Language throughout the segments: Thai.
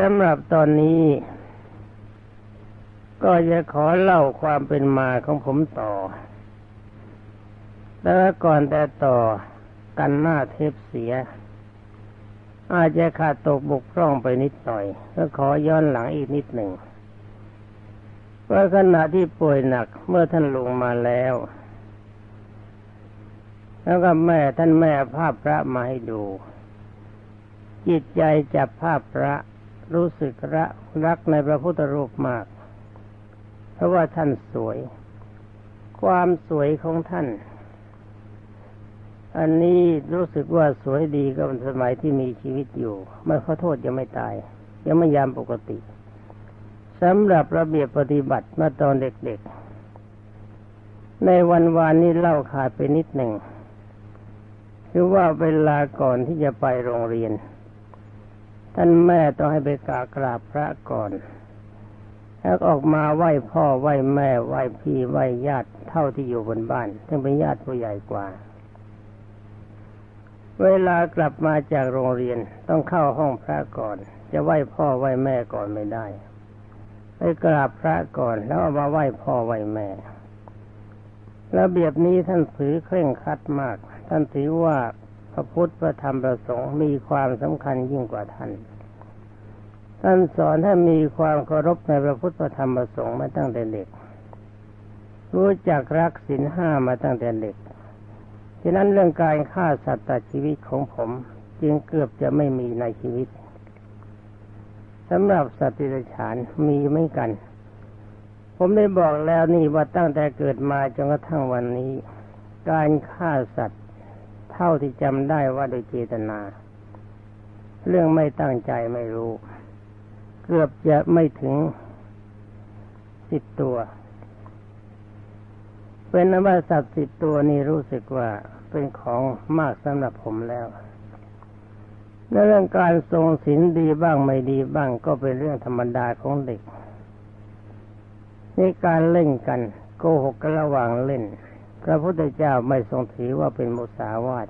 สำหรับตอนนี้ ก็จะขอเล่าความเป็นมาของผมต่อแต่ก่อนแต่ต่อกันหน้าเทปเสีย อาจจะขาดตกบกพร่องไปนิดหน่อย ก็ขอย้อนหลังอีกนิดหนึ่งว่าขณะที่ป่วยหนักเมื่อท่านลงมาแล้ว แล้วก็แม่ท่านแม่ภาพพระมาให้ดู จิตใจจับภาพพระ รู้สึกรักรักในพระพุทธรูปมาก เพราะว่าท่านสวย ความสวยของท่าน อันนี้รู้สึกว่าสวยดีก็เป็นสมัยที่มีชีวิตอยู่ ไม่ขอโทษยังไม่ตาย ยังไม่ยามปกติสำหรับระเบียบปฏิบัติเมื่อตอนเด็กๆ ในวันวานนี้เล่าขาดไปนิดหนึ่ง คือว่าเวลาก่อนที่จะไปโรงเรียน ท่านแม่ต้องให้ไปกราบกราบพระก่อนแล้วออกมาไหว้พ่อไหว้แม่ไหว้พี่ไหว้ญาติเท่าที่อยู่บนบ้านซึ่งเป็นญาติผู้ใหญ่กว่า เวลากลับมาจากโรงเรียนต้องเข้าห้องพระก่อน จะไหว้พ่อไหว้แม่ก่อนไม่ได้ไปกราบพระก่อนแล้วเอามาไหว้พ่อไหว้แม่ระเบียบนี้ท่านถือเคร่งครัดมาก ท่านถือว่า ระพุทธพระธรรมประสงค์มีความสำคัญยิ่งกว่าท่าน ท่านสอนให้มีความเคารพในพระพุทธพระธรรมประสงค์มาตั้งแต่เด็ก รู้จักรักศีลห้ามาตั้งแต่เด็กฉะนั้นเรื่องการฆ่าสัตว์ตัดชีวิตของผม จึงเกือบจะไม่มีในชีวิตสำหรับสัตว์ที่ฉานมีไม่กัน ผมได้บอกแล้วนี่ว่าตั้งแต่เกิดมาจนกระทั่งวันนี้ การฆ่าสัตว์ เท่าที่จำได้ว่าโดยเจตนา เรื่องไม่ตั้งใจไม่รู้ เกือบจะไม่ถึงสิบตัว เป็นนว่าสัตว์สิบตัวนี่รู้สึกว่าเป็นของมากสำหรับผมแล้วในเรื่องการทรงศีลดีบ้างไม่ดีบ้างก็เป็นเรื่องธรรมดาของเด็ก ในการเล่นกัน โกหกกันระหว่างเล่น พระพุทธเจ้าไม่ทรงถือว่าเป็นมุสาวาท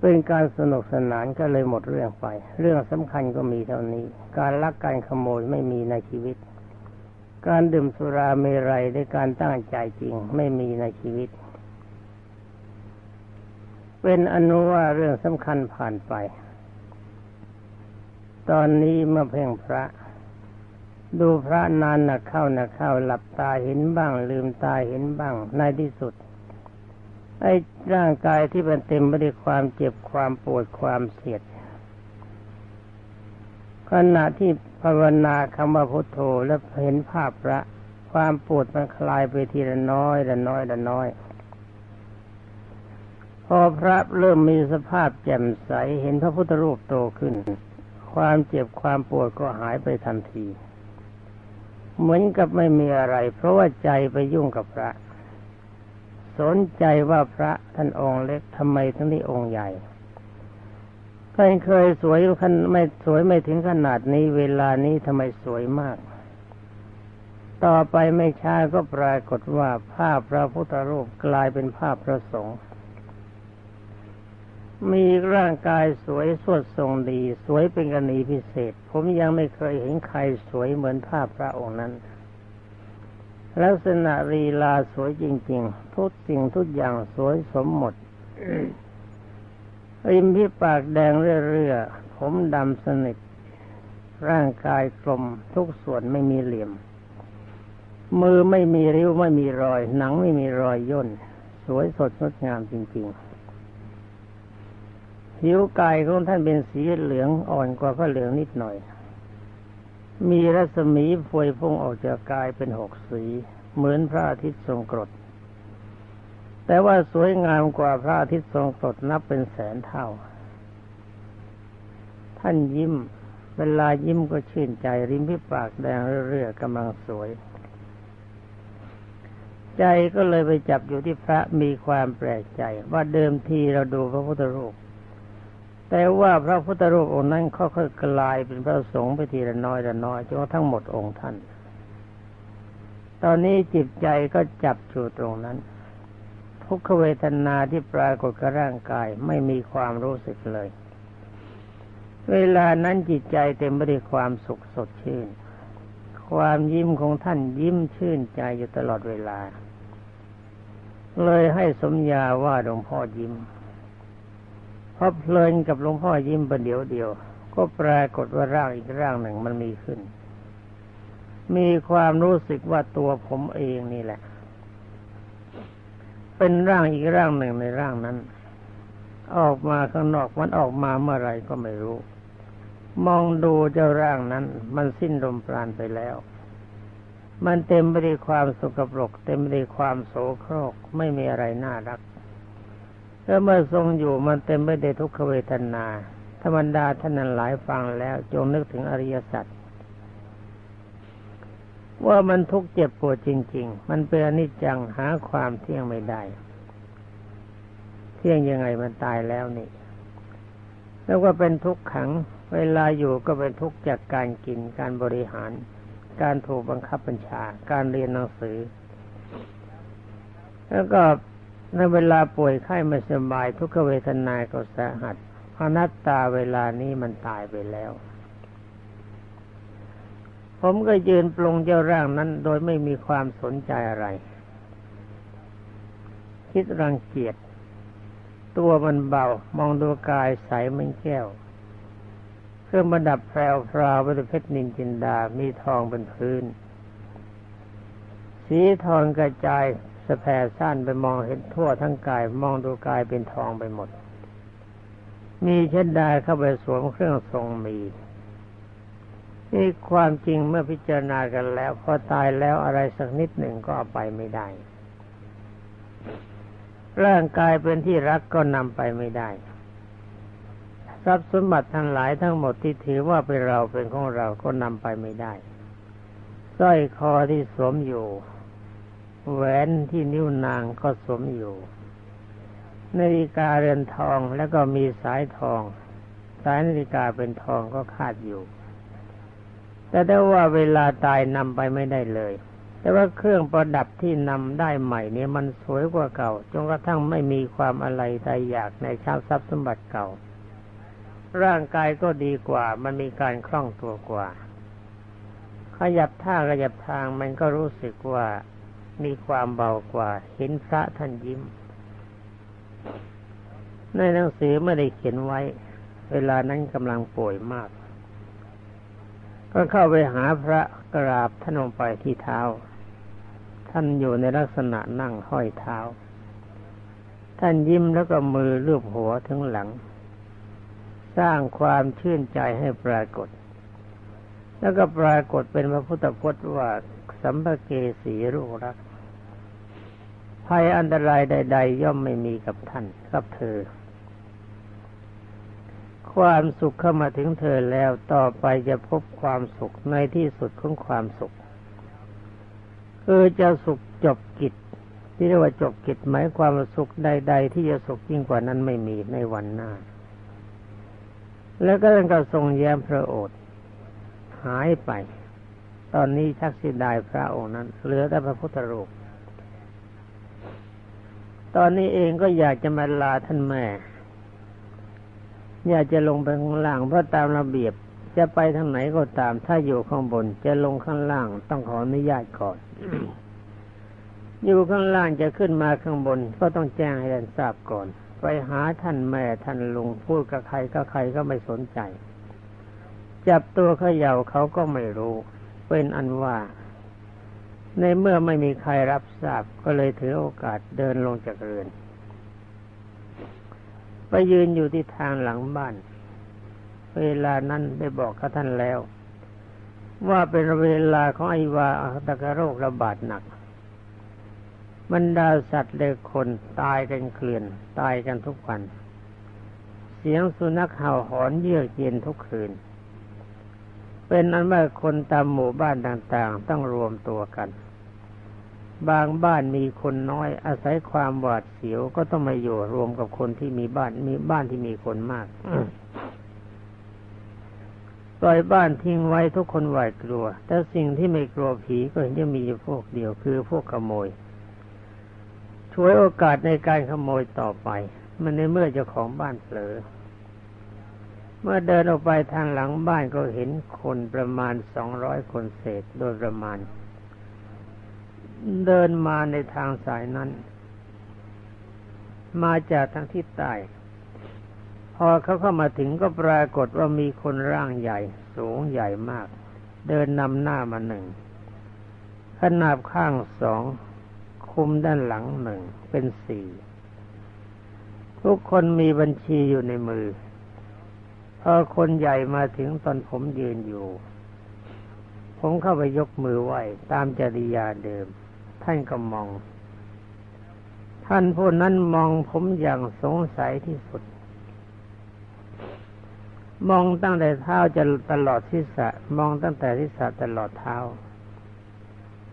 เป็นการสนุกสนานก็เลยหมดเรื่องไป เรื่องสำคัญก็มีเท่านี้ การลักการขโมยไม่มีในชีวิต การดื่มสุราเมรัยในการตั้งใจจริงไม่มีในชีวิต เป็นอนุว่าเรื่องสำคัญผ่านไป ตอนนี้มาเพ่งพระ ดูพระนานนักเข้านักเข้าหลับตาเห็นบ้าง ลืมตาเห็นบ้างในที่สุด ไอ้ร่างกายที่เป็นเต็มไปด้วยความเจ็บความปวดความเสียดขณะที่ภาวนาคำว่าพุทโธแล้วเห็นภาพพระ ความปวดมันคลายไปทีละน้อยละน้อยละน้อย พอพระเริ่มมีสภาพแจ่มใสเห็นพระพุทธรูปโตขึ้น ความเจ็บความปวดก็หายไปทันที เหมือนกับไม่มีอะไร เพราะว่าใจไปยุ่งกับพระ สนใจว่าพระท่านองค์เล็กทำไมทั้งนี้องค์ใหญ่ท่านเคยสวยขันไม่สวยไม่ถึงขนาดนี้เวลานี้ทำไมสวยมาก ต่อไปไม่ช้าก็ปรากฏว่าภาพพระพุทธรูปกลายเป็นภาพพระสงฆ์ มีร่างกายสวยสดทรงดี สวยเป็นกรณีพิเศษ ผมยังไม่เคยเห็นใครสวยเหมือนภาพพระองค์นั้น ลักษณะรีลาสวยจริง ๆ ทุกสิ่งทุกอย่างสวยสมหมดริมที่ปากแดงเรื่อๆผมดำสนิท ร่างกายกลม ทุกส่วนไม่มีเหลี่ยม มือไม่มีริ้วไม่มีรอย หนังไม่มีรอยย่น สวยสดงดงามจริง ๆ ผิวกายของท่านเป็นสีเหลืองอ่อนกว่าพระเหลืองนิดหน่อย มีรัศมีฟวยพุ่งออกจากกายเป็นหกสี เหมือนพระอาทิตย์ทรงกรด แต่ว่าสวยงามกว่าพระอาทิตย์ทรงกรดนับเป็นแสนเท่า ท่านยิ้ม เวลายิ้มก็ชื่นใจริมพิปากแดงเรื่อยๆกำลังสวย ใจก็เลยไปจับอยู่ที่พระมีความแปลกใจ ว่าเดิมทีเราดูพระพุทธรูป แต่ว่าพระพุทธรูปองค์นั้นค่อยๆกลายเป็นพระสงฆ์ไปทีละน้อยละน้อยจนทั้งหมดองค์ท่าน ตอนนี้จิตใจก็จับอยู่ตรงนั้น ทุกขเวทนาที่ปรากฏกับร่างกายไม่มีความรู้สึกเลย เวลานั้นจิตใจเต็มไปด้วยความสุขสดชื่น ความยิ้มของท่านยิ้มชื่นใจอยู่ตลอดเวลา เลยให้สมญาว่าหลวงพ่อยิ้ม พอเพลินกับหลวงพ่อยิ้มประเดี๋ยวเดียว ก็ปรากฏว่าร่างอีกร่างหนึ่งมันมีขึ้น มีความรู้สึกว่าตัวผมเองนี่แหละ เป็นร่างอีกร่างหนึ่งในร่างนั้น ออกมาข้างนอกมันออกมาเมื่อไรก็ไม่รู้ มองดูเจ้าร่างนั้น มันสิ้นลมปราณไปแล้วมันเต็มไปด้วยความสกปรก เต็มไปด้วยความโสโครกไม่มีอะไรน่ารัก แล้วเมื่อทรงอยู่มันเต็มไปด้วยทุกขเวทนาธรรมดาท่านนั้นหลายฟังแล้ว จงนึกถึงอริยสัจว่ามันทุกข์เจ็บปวดจริง ๆ มันเป็นอนิจจังหาความเที่ยงไม่ได้ เที่ยงยังไงมันตายแล้วนี่ แล้วก็เป็นทุกขัง เวลาอยู่ก็เป็นทุกข์จากการกิน การบริหาร การถูกบังคับบัญชา การเรียนหนังสือ แล้วก็ ในเวลาป่วยไข้ไม่สบาย ทุกขเวทนาก็สาหัสอนัตตาเวลานี้มันตายไปแล้ว ผมก็ยืนปรงเจ้าร่างนั้น โดยไม่มีความสนใจอะไร คิดรังเกียจตัวมันเบา มองดูกายใสเหมือนแก้ว เครื่องประดับแพรวพราวด้วยเพชรนินจินดา มีทองเป็นพื้น สีทองกระจาย สแผ่สั้นไปมองเห็นทั่วทั้งกาย มองดูกายเป็นทองไปหมด มีเช่นใดเข้าไปสวมเครื่องทรงมีนี่ความจริงเมื่อพิจารณากันแล้ว พอตายแล้วอะไรสักนิดหนึ่งก็เอาไปไม่ได้ ร่างกายเป็นที่รักก็นำไปไม่ได้ทรัพย์สมบัติทั้งหลายทั้งหมดที่ถือว่าเป็นเราเป็นของเราก็นำไปไม่ได้สร้อยคอที่สวมอยู่ แหวนที่นิ้วนางก็สวมอยู่นาฬิกาเรือนทองแล้วก็มีสายทอง สายนาฬิกาเป็นทองก็คาดอยู่ แต่ได้ว่าเวลาตายนำไปไม่ได้เลย แต่ว่าเครื่องประดับที่นำได้ใหม่เนี่ยมันสวยกว่าเก่า จนกระทั่งไม่มีความอะไรใจอยากในชาบทรัพย์สมบัติเก่า ร่างกายก็ดีกว่า มันมีการคล่องตัวกว่า ขยับท่าขยับทางมันก็รู้สึกว่า มีความเบากว่า เห็นพระท่านยิ้ม ในหนังสือไม่ได้เขียนไว้ เวลานั้นกำลังป่วยมาก ก็เข้าไปหาพระกราบท่านลงไปที่เท้า ท่านอยู่ในลักษณะนั่งห้อยเท้า ท่านยิ้มแล้วก็มือลูบหัวถึงหลัง สร้างความชื่นใจให้ปรากฏแล้วก็ปรากฏเป็นพระพุทธพจน์ว่าสัมภเกสีรูรัก ภัยอันตรายใด ๆ ย่อมไม่มีกับท่านกับเธอ ความสุขเข้ามาถึงเธอแล้วต่อไปจะพบความสุขในที่สุดของความสุขคือจะสุขจบกิจที่เรียกว่าจบกิจหมายความว่าสุขใด ๆ ที่จะสุขยิ่งกว่านั้นไม่มีในวันหน้า แล้วก็ท่านก็ทรงแย้มพระโอษฐ์หายไป ตอนนี้ชักเสียดายพระองค์นั้น เหลือแต่พระพุทธรูป ตอนนี้เองก็อยากจะมาลาท่านแม่ อยากจะลงไปข้างล่างเพราะตามระเบียบจะไปทางไหนก็ตาม ถ้าอยู่ข้างบน จะลงข้างล่างต้องขออนุญาตก่อน อยู่ข้างล่างจะขึ้นมาข้างบน ก็ต้องแจ้งให้ท่านทราบก่อน ไปหาท่านแม่ท่านลุงพูดกับใครก็ใครก็ไม่สนใจ จับตัวเขย่าเขาก็ไม่รู้ เป็นอันว่า ในเมื่อไม่มีใครรับทราบก็เลยถือโอกาสเดินลงจากเรือน ไปยืนอยู่ที่ทางหลังบ้าน เวลานั้นได้บอกกับท่านแล้ว ว่าเป็นเวลาของไอวาอัตกโรคระบาดหนักบรรดาสัตว์และคนตายกันเกลื่อนตายกันทุกวัน เสียงสุนัขเห่าหอนเยือกเย็นทุกคืน เป็นอันว่าคนตามหมู่บ้านต่างๆ ต้องรวมตัวกัน บางบ้านมีคนน้อย อาศัยความหวาดเสียวก็ต้องมาอยู่รวมกับคนที่มีบ้านมีบ้านที่มีคนมากปล่อยบ้านทิ้งไว้ทุกคนหวาดกลัว แต่สิ่งที่ไม่กลัวผีก็เห็นจะมีพวกเดียวคือพวกขโมยช่วยโอกาสในการขโมยต่อไป มันในเมื่อเจ้าของบ้านเผลอเมื่อเดินออกไปทางหลังบ้านก็เห็นคนประมาณสองร้อยคนเศษโดยประมาณ เดินมาในทางสายนั้น มาจากทางทิศใต้พอเขาเข้ามาถึงก็ปรากฏว่ามีคนร่างใหญ่ สูงใหญ่มาก เดินนำหน้ามาหนึ่งขนาบข้างสองคุมด้านหลังหนึ่งเป็นสี่ทุกคนมีบัญชีอยู่ในมือ พอคนใหญ่มาถึงตอนผมยืนอยู่ ผมเข้าไปยกมือไหว้ตามจริยาเดิม ท่านก็มอง ท่านผู้นั้นมองผมอย่างสงสัยที่สุด มองตั้งแต่เท้าจะตลอดศีรษะมองตั้งแต่ศีรษะตลอดเท้า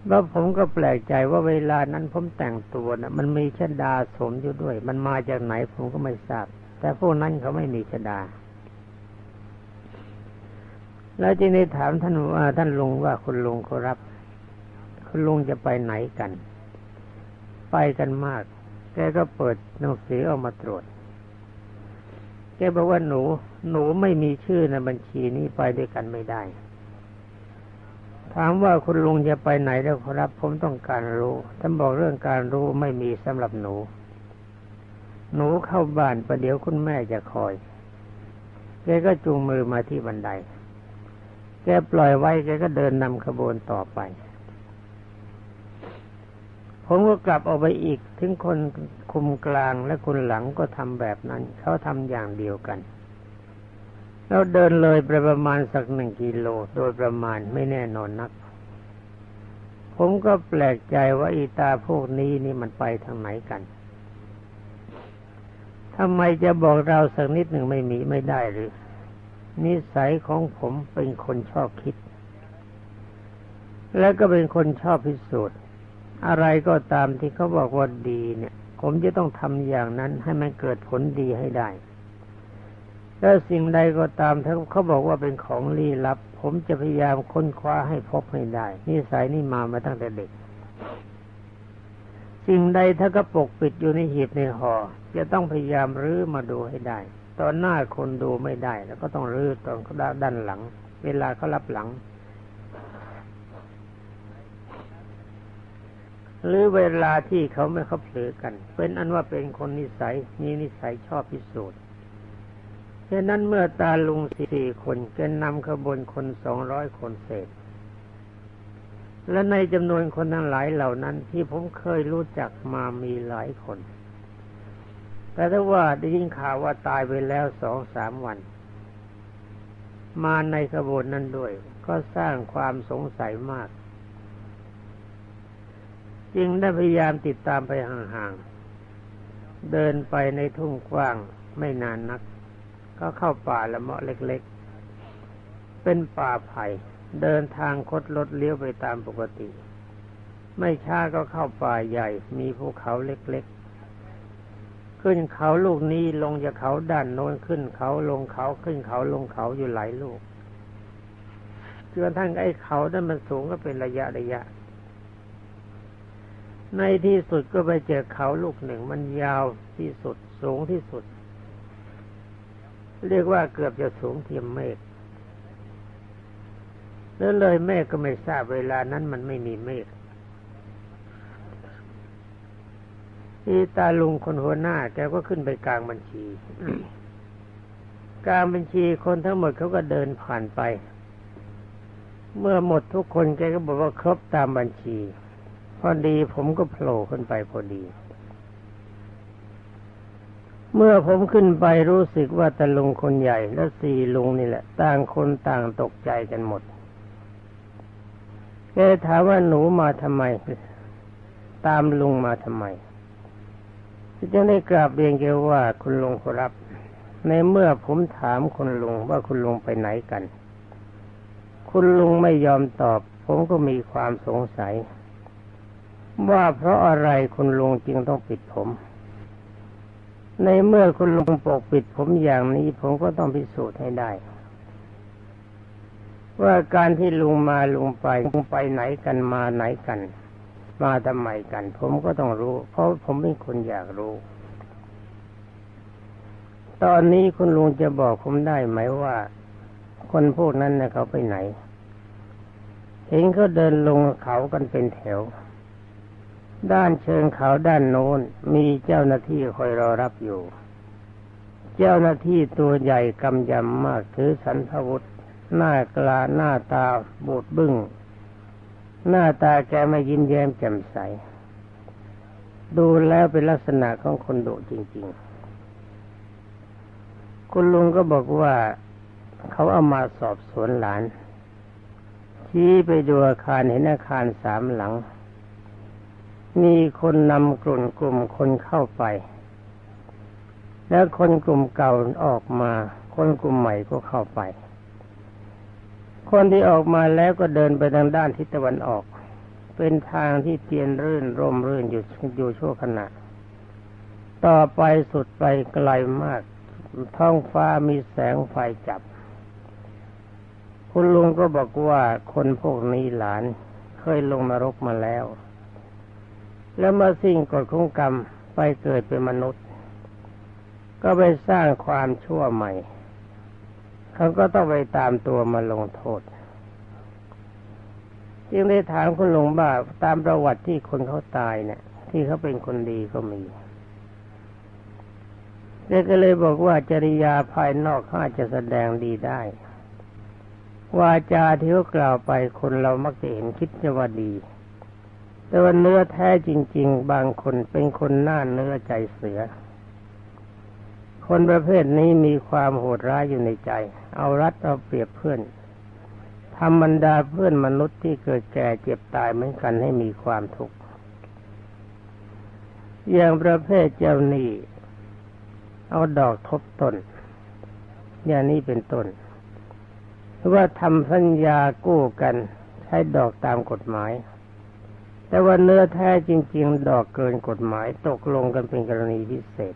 แล้วผมก็แปลกใจว่าเวลานั้นผมแต่งตัวนะมันมีชดาสมอยู่ด้วย มันมาจากไหนผมก็ไม่ทราบ แต่พวกนั้นเขาไม่มีชดา แล้วจึงได้ถามท่านว่าท่านลุงว่าคุณลุงเขารับ คุณลุงจะไปไหนกัน ไปกันมาก แกก็เปิดหนังสือออกมาตรวจ แกบอกว่าหนู หนูไม่มีชื่อในบัญชีนี้ไปด้วยกันไม่ได้ ถามว่าคุณลุงจะไปไหนแล้วครับ ผมต้องการรู้ท่านบอกเรื่องการรู้ไม่มีสำหรับหนู หนูเข้าบ้านประเดี๋ยวคุณแม่จะคอย แกก็จูงมือมาที่บันไดแกปล่อยไว้แกก็เดินนำขบวนต่อไป ผมก็กลับออกไปอีก ถึงคนคุมกลางและคนหลังก็ทำแบบนั้น เขาทำอย่างเดียวกันเราเดินเลยไปประมาณสักหนึ่งกิโล โดยประมาณไม่แน่นอนนัก ผมก็แปลกใจว่าอีตาพวกนี้นี่มันไปทางไหนกันทำไมจะบอกเราสักนิดหนึ่งไม่มีไม่ได้หรือ นิสัยของผมเป็นคนชอบคิด และก็เป็นคนชอบพิสูจน์ อะไรก็ตามที่เขาบอกว่าดีเนี่ย ผมจะต้องทำอย่างนั้นให้มันเกิดผลดีให้ได้แล้วสิ่งใดก็ตามถ้าเขาบอกว่าเป็นของลี้ลับ ผมจะพยายามค้นคว้าให้พบให้ได้นิสัยนี่มามาตั้งแต่เด็ก สิ่งใดถ้าก็ปกปิดอยู่ในหีบในหอ่อจะต้องพยายามรื้อมาดูให้ได้ ตอนหน้าคนดูไม่ได้ แล้วก็ต้องรื้อตอนเขาด้านหลัง เวลาเขารับหลัง หรือเวลาที่เขาไม่เขาเผลอกัน เป็นอันว่าเป็นคนนิสัยมีนิสัยชอบพิสูจน์ฉะนั้นเมื่อตาลุงสี่คนเกณฑ์นำขบวนคนสองร้อยคนเศษ และในจำนวนคนทั้งหลายเหล่านั้นที่ผมเคยรู้จักมามีหลายคน แต่ถ้าว่าได้ยินข่าวว่าตายไปแล้วสองสามวัน มาในขบวนนั้นด้วย ก็สร้างความสงสัยมาก จึงได้พยายามติดตามไปห่างๆ เดินไปในทุ่งกว้างไม่นานนัก ก็เข้าป่าละเมาะเล็กๆ เป็นป่าไผ่เดินทางคดรถเลี้ยวไปตามปกติ ไม่ช้าก็เข้าป่าใหญ่ มีภูเขาเล็กๆ ขึ้นเขาลูกนี้ลงจากเขาด้านโน้นขึ้นเขาลงเขาขึ้นเขาลงเขาอยู่หลายลูกจนทั้งไอ้เขานั้นมันสูงก็เป็นระยะระยะ ในที่สุดก็ไปเจอเขาลูกหนึ่งมันยาวที่สุดสูงที่สุด เรียกว่าเกือบจะสูงเทียมเมฆแล้วเลยเมฆก็ไม่ทราบเวลานั้นมันไม่มีเมฆที่ตาลุงคนหัวหน้าแกก็ขึ้นไปกลางบัญชี กลางบัญชีคนทั้งหมดเขาก็เดินผ่านไป เมื่อหมดทุกคนแกก็บอกว่าครบตามบัญชี อดีผมก็โผล่ขึ้นไปพอดี เมื่อผมขึ้นไปรู้สึกว่าตาลุงคนใหญ่และสี่ลุงนี่แหละ ต่างคนต่างตกใจกันหมดแกถามว่าหนูมาทำไม ตามลุงมาทำไมจึงได้กราบเรียนแกว่าคุณลุงครับ ในเมื่อผมถามคุณลุงว่าคุณลุงไปไหนกัน คุณลุงไม่ยอมตอบ ผมก็มีความสงสัย ว่าเพราะอะไรคุณลุงจึงต้องปิดผม ในเมื่อคุณลุงปกปิดผมอย่างนี้ผมก็ต้องพิสูจน์ให้ได้ ว่าการที่ลุงมาลุงไปลุงไปไหนกันมาไหนกัน มาทำไมกัน ผมก็ต้องรู้ เพราะผมเป็นคนอยากรู้ ตอนนี้คุณลุงจะบอกผมได้ไหมว่า คนพวกนั้นเน่ยเขาไปไหน เห็นเขาเดินลงเขากันเป็นแถว ด้านเชิงเขาด้านโน้นมีเจ้าหน้าที่คอยรอรับอยู่ เจ้าหน้าที่ตัวใหญ่กำยำมากถือสันทวุธหน้ากลาหน้าตาบูดบึง้ง หน้าตาแกไม่ยิ้มแย้มแจ่มใส ดูแล้วเป็นลักษณะของคนดุจริง ๆ คุณลุงก็บอกว่าเขาเอามาสอบสวนหลาน ชี้ไปดูอาคารเห็นอาคารสามหลัง มีคนนำกลุ่มกลุ่มคนเข้าไป แล้วคนกลุ่มเก่าออกมา คนกลุ่มใหม่ก็เข้าไป คนที่ออกมาแล้วก็เดินไปทางด้านทิศตะวันออก เป็นทางที่เตียนรื่นร่มรื่นอยู่อยู่ชั่วขณะ ต่อไปสุดไปไกลมาก ท้องฟ้ามีแสงไฟจับ คุณลุงก็บอกว่าคนพวกนี้หลานเคยลงนรกมาแล้ว แล้วมาสิ่งกฎของกรรมไปเกิดเป็นมนุษย์ ก็ไปสร้างความชั่วใหม่ เขาก็ต้องไปตามตัวมาลงโทษ จึงได้ถามคุณหลวงบ่าตามประวัติที่คนเขาตายเนี่ย ที่เขาเป็นคนดีก็มีเด็กก็เลยบอกว่าจริยาภายนอกขาอาจจะแสดงดีได้ วาจาที่เขากล่าวไปคนเรามักจะเห็นคิดจะว่าดี แต่ว่าเนื้อแท้จริง ๆ บางคนเป็นคนหน้าเนื้อใจเสือคนประเภทนี้มีความโหดร้ายอยู่ในใจ เอารัดเอาเปรียบเพื่อนทำบรรดาเพื่อนมนุษย์ที่เกิดแก่เจ็บตายเหมือนกันให้มีความทุกข์อย่างประเภทเจ้าหนี้เอาดอกทบต้น อย่างนี้เป็นต้นหรือว่าทำสัญญากู้กัน ใช้ดอกตามกฎหมาย แต่ว่าเนื้อแท้จริง ๆ ดอกเกินกฎหมายตกลงกันเป็นกรณีพิเศษ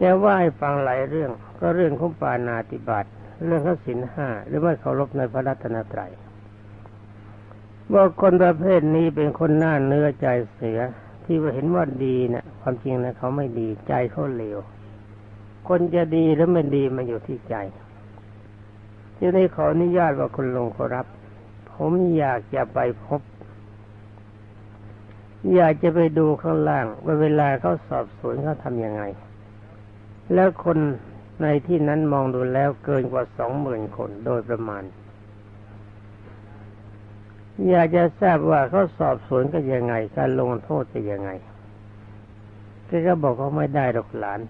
จะว่าให้ฟังหลายเรื่องก็เรื่องของปานาติบาตเรื่องข้าสินห้าหรือไม่เคารพในพระรัตนตรัยว่าคนประเภทนี้เป็นคนหน้าเนื้อใจเสียที่ว่าเห็นว่าดีเนะี่ยความจริงนะเขาไม่ดีใจเขาเลวคนจะดีหรือไม่ดีมันอยู่ที่ใจจะได้ขออนุญาตว่าคุณลงขอรับ ผมอยากจะไปพบ อยากจะไปดูข้างล่างว่าเวลาเขาสอบสวนเขาทำยังไง แล้วคนในที่นั้นมองดูแล้วเกินกว่าสองหมื่นคนโดยประมาณ อยากจะทราบว่าเขาสอบสวนกันยังไง การลงโทษจะยังไงแกก็บอกเขาไม่ได้หรอกหลาน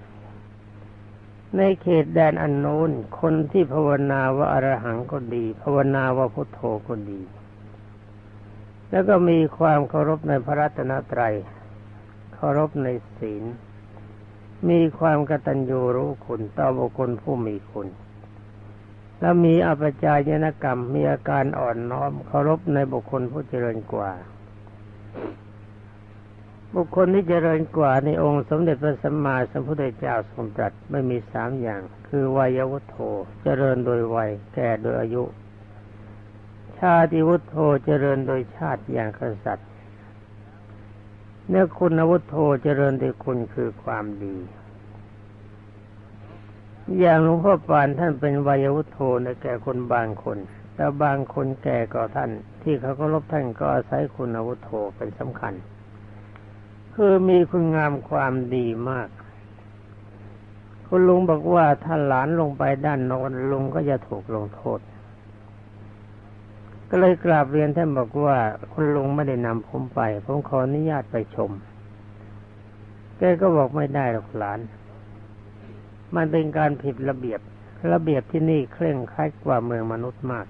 ในเขตแดนอันโน้นคนที่ภาวนาว่าอรหังก็ดี ภาวนาว่าพุทโธก็ดี แล้วก็มีความเคารพในพระรัตนตรัยเคารพในศีล มีความกตัญญูรู้คุณต่อบุคคลผู้มีคุณ และมีอภิจายนกรรมมีอาการอ่อนน้อมเคารพในบุคคลผู้เจริญกว่า บุคคลที่เจริญกว่าในองค์สมเด็จพระสัมมาสัมพุทธเจ้าทรงตรัสไม่มีสามอย่าง คือวัยวุฒโธเจริญโดยวัย แก่โดยอายุ ชาติวุฒโธเจริญโดยชาติอย่างกษัตริย์เนื้อคุณวุฒโธเจริญโดยคุณคือความดี อย่างหลวงพ่อปานท่านเป็นวัยวุฒโธในแก่คนบางคน แต่บางคนแก่กว่าท่าน ที่เขาก็รบท่านก็อาศัยคุณวุฒโธเป็นสำคัญ คือมีคุณงามความดีมาก คุณลุงบอกว่าถ้าหลานลงไปด้านโน้นลุงก็จะถูกลงโทษ ก็เลยกราบเรียนท่านบอกว่า คุณลุงไม่ได้นำผมไป ผมขออนุญาตไปชม แกก็บอกไม่ได้หรอกหลาน มันเป็นการผิดระเบียบ ระเบียบที่นี่เคร่งครัดกว่าเมืองมนุษย์มาก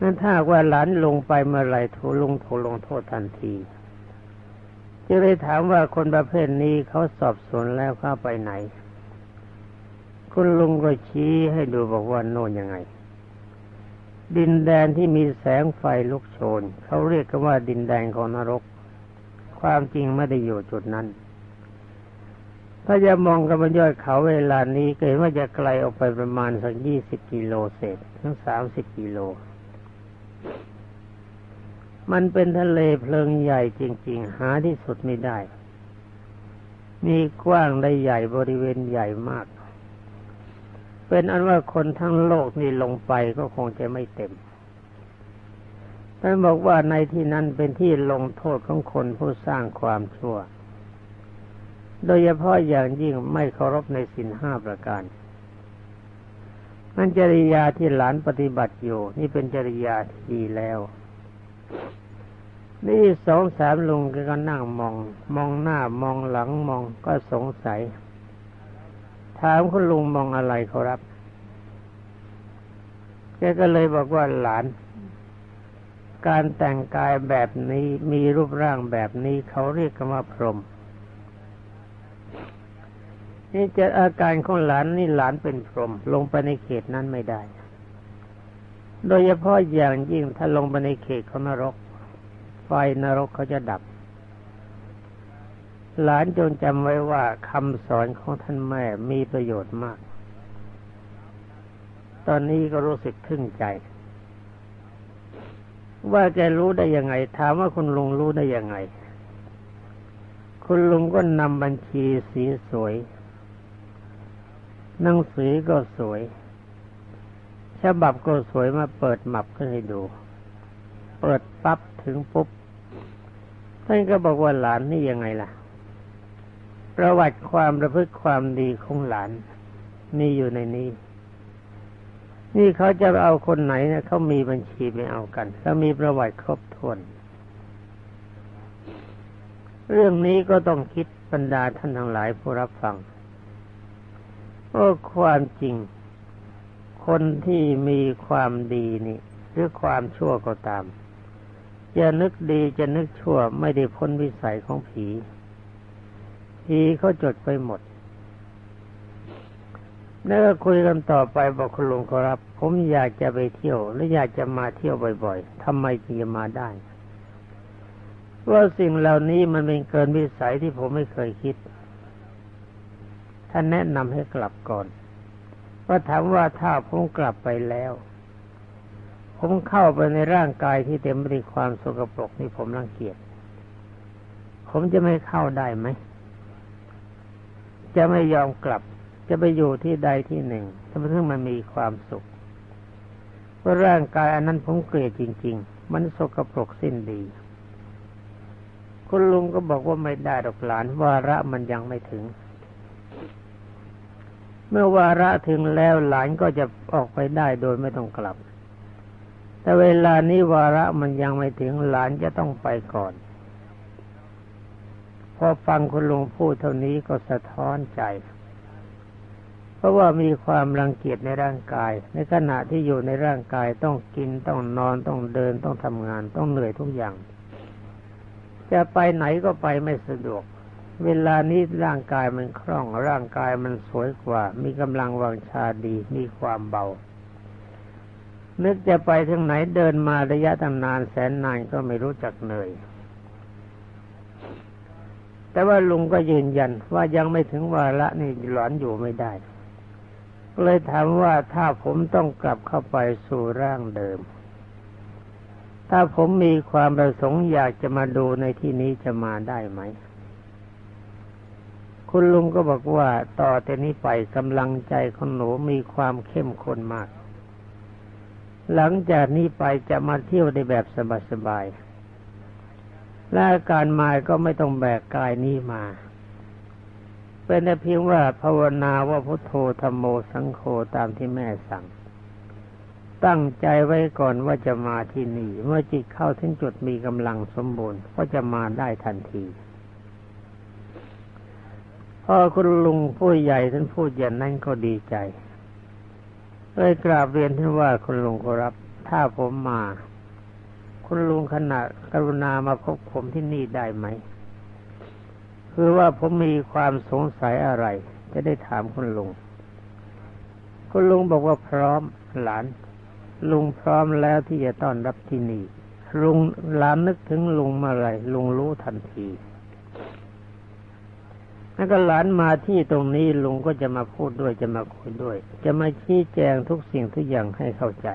นั่นถ้าว่าหลานลงไปเมื่อไรถูลงถูลงโทษทันที จะเลยถามว่าคนประเภทนี้เขาสอบสวนแล้วเข้าไปไหน คุณลุงก็ชี้ให้ดูบอกว่าโน่นยังไง ดินแดนที่มีแสงไฟลุกโชน เขาเรียกกันว่าดินแดนของนรก ความจริงไม่ได้อยู่จุดนั้น ถ้าจะมองกันบนยอดเขาเวลานี้เกิดว่าจะไกลออกไปประมาณสักยี่สิบกิโลเศษถึงสามสิบกิโล มันเป็นทะเลเพลิงใหญ่จริง ๆ หาที่สุดไม่ได้ มีกว้างได้ใหญ่บริเวณใหญ่มาก เป็นอันว่าคนทั้งโลกนี่ลงไปก็คงจะไม่เต็มท่านบอกว่าในที่นั้นเป็นที่ลงโทษของคนผู้สร้างความชั่ว โดยเฉพาะอย่างยิ่งไม่เคารพในสินห้าประการนั่นจริยาที่หลานปฏิบัติอยู่ นี่เป็นจริยาที่ดีแล้ว นี่สองสามลุงก็นั่งมอง มองหน้ามองหลังมองก็สงสัย ถามคุณลุงมองอะไรเขารับ แกก็เลยบอกว่าหลาน การแต่งกายแบบนี้มีรูปร่างแบบนี้เขาเรียกกันว่าพรหมนี่จะอาการของหลานนี่หลานเป็นพรหมลงไปในเขตนั้นไม่ได้ โดยเฉพาะอย่างยิ่งถ้าลงไปในเขตของนรก ไฟนรกเขาจะดับ หลานจงจำไว้ว่าคำสอนของท่านแม่มีประโยชน์มาก ตอนนี้ก็รู้สึกทึ่งใจ ว่าแกรู้ได้ยังไง ถามว่าคุณลุงรู้ได้ยังไง คุณลุงก็นำบัญชีสีสวย หนังสือก็สวยฉบับก็สวยมาเปิดหมับขึ้นให้ดู เปิดปั๊บถึงปุ๊บ ท่านก็บอกว่าหลานนี่ยังไงล่ะ ประวัติความประพฤติความดีของหลานมีอยู่ในนี้ นี่เขาจะเอาคนไหนเนี่ยเขามีบัญชีไปเอากันเขามีประวัติครบถ้วนเรื่องนี้ก็ต้องคิดบรรดาท่านทั้งหลายผู้รับฟังโอ้ความจริง คนที่มีความดีนี่ หรือความชั่วก็ตาม จะนึกดีจะนึกชั่วไม่ได้พ้นวิสัยของผี ผีเขาจดไปหมดแล้วก็คุยกันต่อไปบอกคุณลุงครับ ผมอยากจะไปเที่ยว และอยากจะมาเที่ยวบ่อยๆทำไมจึงจะมาได้ ว่าสิ่งเหล่านี้มันเป็นเกินวิสัยที่ผมไม่เคยคิด ท่านแนะนำให้กลับก่อนว่าถามว่าถ้าผมกลับไปแล้ว ผมเข้าไปในร่างกายที่เต็มไปด้วยความสกปรกนี่ผมรังเกียจผมจะไม่เข้าได้ไหม จะไม่ยอมกลับ จะไปอยู่ที่ใดที่หนึ่งถ้าเพื่อมันมีความสุขเพราะร่างกายอันนั้นผมเกลียดจริง ๆ มันสกปรกสิ้นดี คุณลุงก็บอกว่าไม่ได้ดอกหลาน วาระมันยังไม่ถึง เมื่อวาระถึงแล้วหลานก็จะออกไปได้โดยไม่ต้องกลับ แต่เวลานี้วาระมันยังไม่ถึงหลานจะต้องไปก่อน พอฟังคุณลุงพูดเท่านี้ก็สะท้อนใจ เพราะว่ามีความรังเกียจในร่างกาย ในขณะที่อยู่ในร่างกายต้องกินต้องนอนต้องเดินต้องทำงานต้องเหนื่อยทุกอย่าง จะไปไหนก็ไปไม่สะดวก เวลานี้ร่างกายมันคล่อง ร่างกายมันสวยกว่า มีกำลังวังชาดี มีความเบา นึกจะไปทางไหนเดินมาระยะตั้งนานแสนนานก็ไม่รู้จักเหนื่อย แต่ว่าลุงก็ยืนยันว่ายังไม่ถึงวาระนี่หลอนอยู่ไม่ได้ เลยถามว่าถ้าผมต้องกลับเข้าไปสู่ร่างเดิม ถ้าผมมีความประสงค์อยากจะมาดูในที่นี้จะมาได้ไหม คุณลุงก็บอกว่าต่อแต่นี้ไปกำลังใจของหนูมีความเข้มข้นมาก หลังจากนี้ไปจะมาเที่ยวในแบบสบายๆและการมาก็ไม่ต้องแบกกายนี้มา เป็นแต่เพียงว่าภาวนาว่าพุทโธธรรมโมสังโฆตามที่แม่สั่ง ตั้งใจไว้ก่อนว่าจะมาที่นี่ เมื่อจิตเข้าถึงจุดมีกำลังสมบูรณ์ก็จะมาได้ทันทีพอคุณลุงผู้ใหญ่ท่านพูดอย่างนั้นก็ดีใจ เลยกราบเรียนท่านว่าคุณลุงขอรับ ถ้าผมมา คุณลุงขณะกรุณามาพบผมที่นี่ได้ไหม คือว่าผมมีความสงสัยอะไร จะได้ถามคุณลุง คุณลุงบอกว่าพร้อมหลาน ลุงพร้อมแล้วที่จะต้อนรับที่นี่ลุงหลานนึกถึงลุงเมื่อไรลุงรู้ทันที แล้วก็หลานมาที่ตรงนี้ลุงก็จะมาพูดด้วยจะมาคุยด้วย จะมาชี้แจงทุกสิ่งทุกอย่างให้เข้าใจ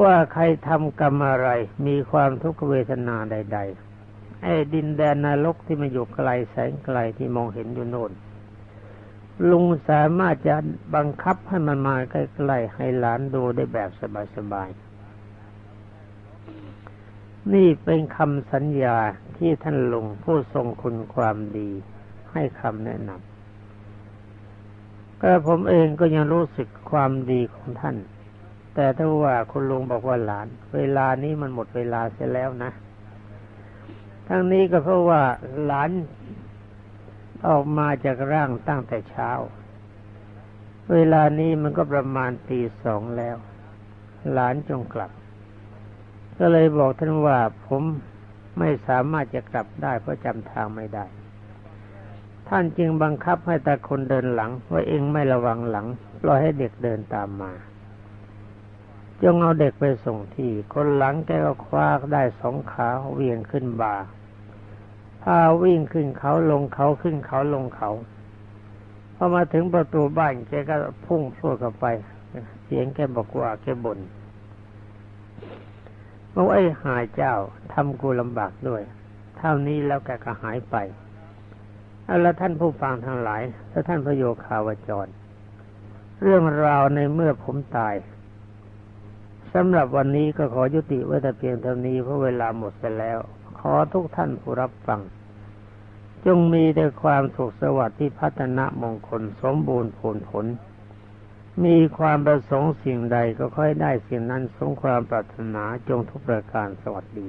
ว่าใครทำกรรมอะไร มีความทุกขเวทนาใด ๆไออ้ดินแดนนรกที่มันอยู่ไกลแสงไกลที่มองเห็นอยู่โน่นลุงสามารถจะบังคับให้มันมาใกล้ๆให้หลานดูได้แบบสบายๆ นี่เป็นคำสัญญาที่ท่านลุงผู้ทรงคุณความดี ให้คำแนะนำก็ผมเองก็ยังรู้สึกความดีของท่าน แต่ถ้าว่าคุณลุงบอกว่าหลาน เวลานี้มันหมดเวลาเสียแล้วนะ ทั้งนี้ก็เพราะว่าหลานออกมาจากร่างตั้งแต่เช้า เวลานี้มันก็ประมาณตีสองแล้ว หลานจงกลับ ก็เลยบอกท่านว่าผมไม่สามารถจะกลับได้เพราะจำทางไม่ได้ ท่านจึงบังคับให้ตาคนเดินหลัง ว่าเองไม่ระวังหลังปล่อยให้เด็กเดินตามมาจงเอาเด็กไปส่งที่ คนหลังแกก็คว้าได้สองขาเวียงขึ้นบ่าพาวิ่งขึ้นเขาลงเขาขึ้นเขาลงเขาพอมาถึงประตูบ้านแกก็พุ่งพรวดเข้าไปเสียงแกบอกว่าแกบน่นบอกไอ้หายเจ้าทำกูลำบากด้วย เท่านี้แล้วแกก็หายไป เอาละท่านผู้ฟังทั้งหลาย และท่านพระโยคาวจร เรื่องราวในเมื่อผมตายสำหรับวันนี้ก็ขอยุติไว้แต่เพียงเท่านี้เพราะเวลาหมดไปแล้ว ขอทุกท่านผู้รับฟัง จงมีแต่ความสุขสวัสดิ์ที่พัฒนามงคลสมบูรณ์ผลผล มีความประสงค์สิ่งใดก็ค่อยได้สิ่งนั้นสมความปรารถนาจงทุกประการสวัสดี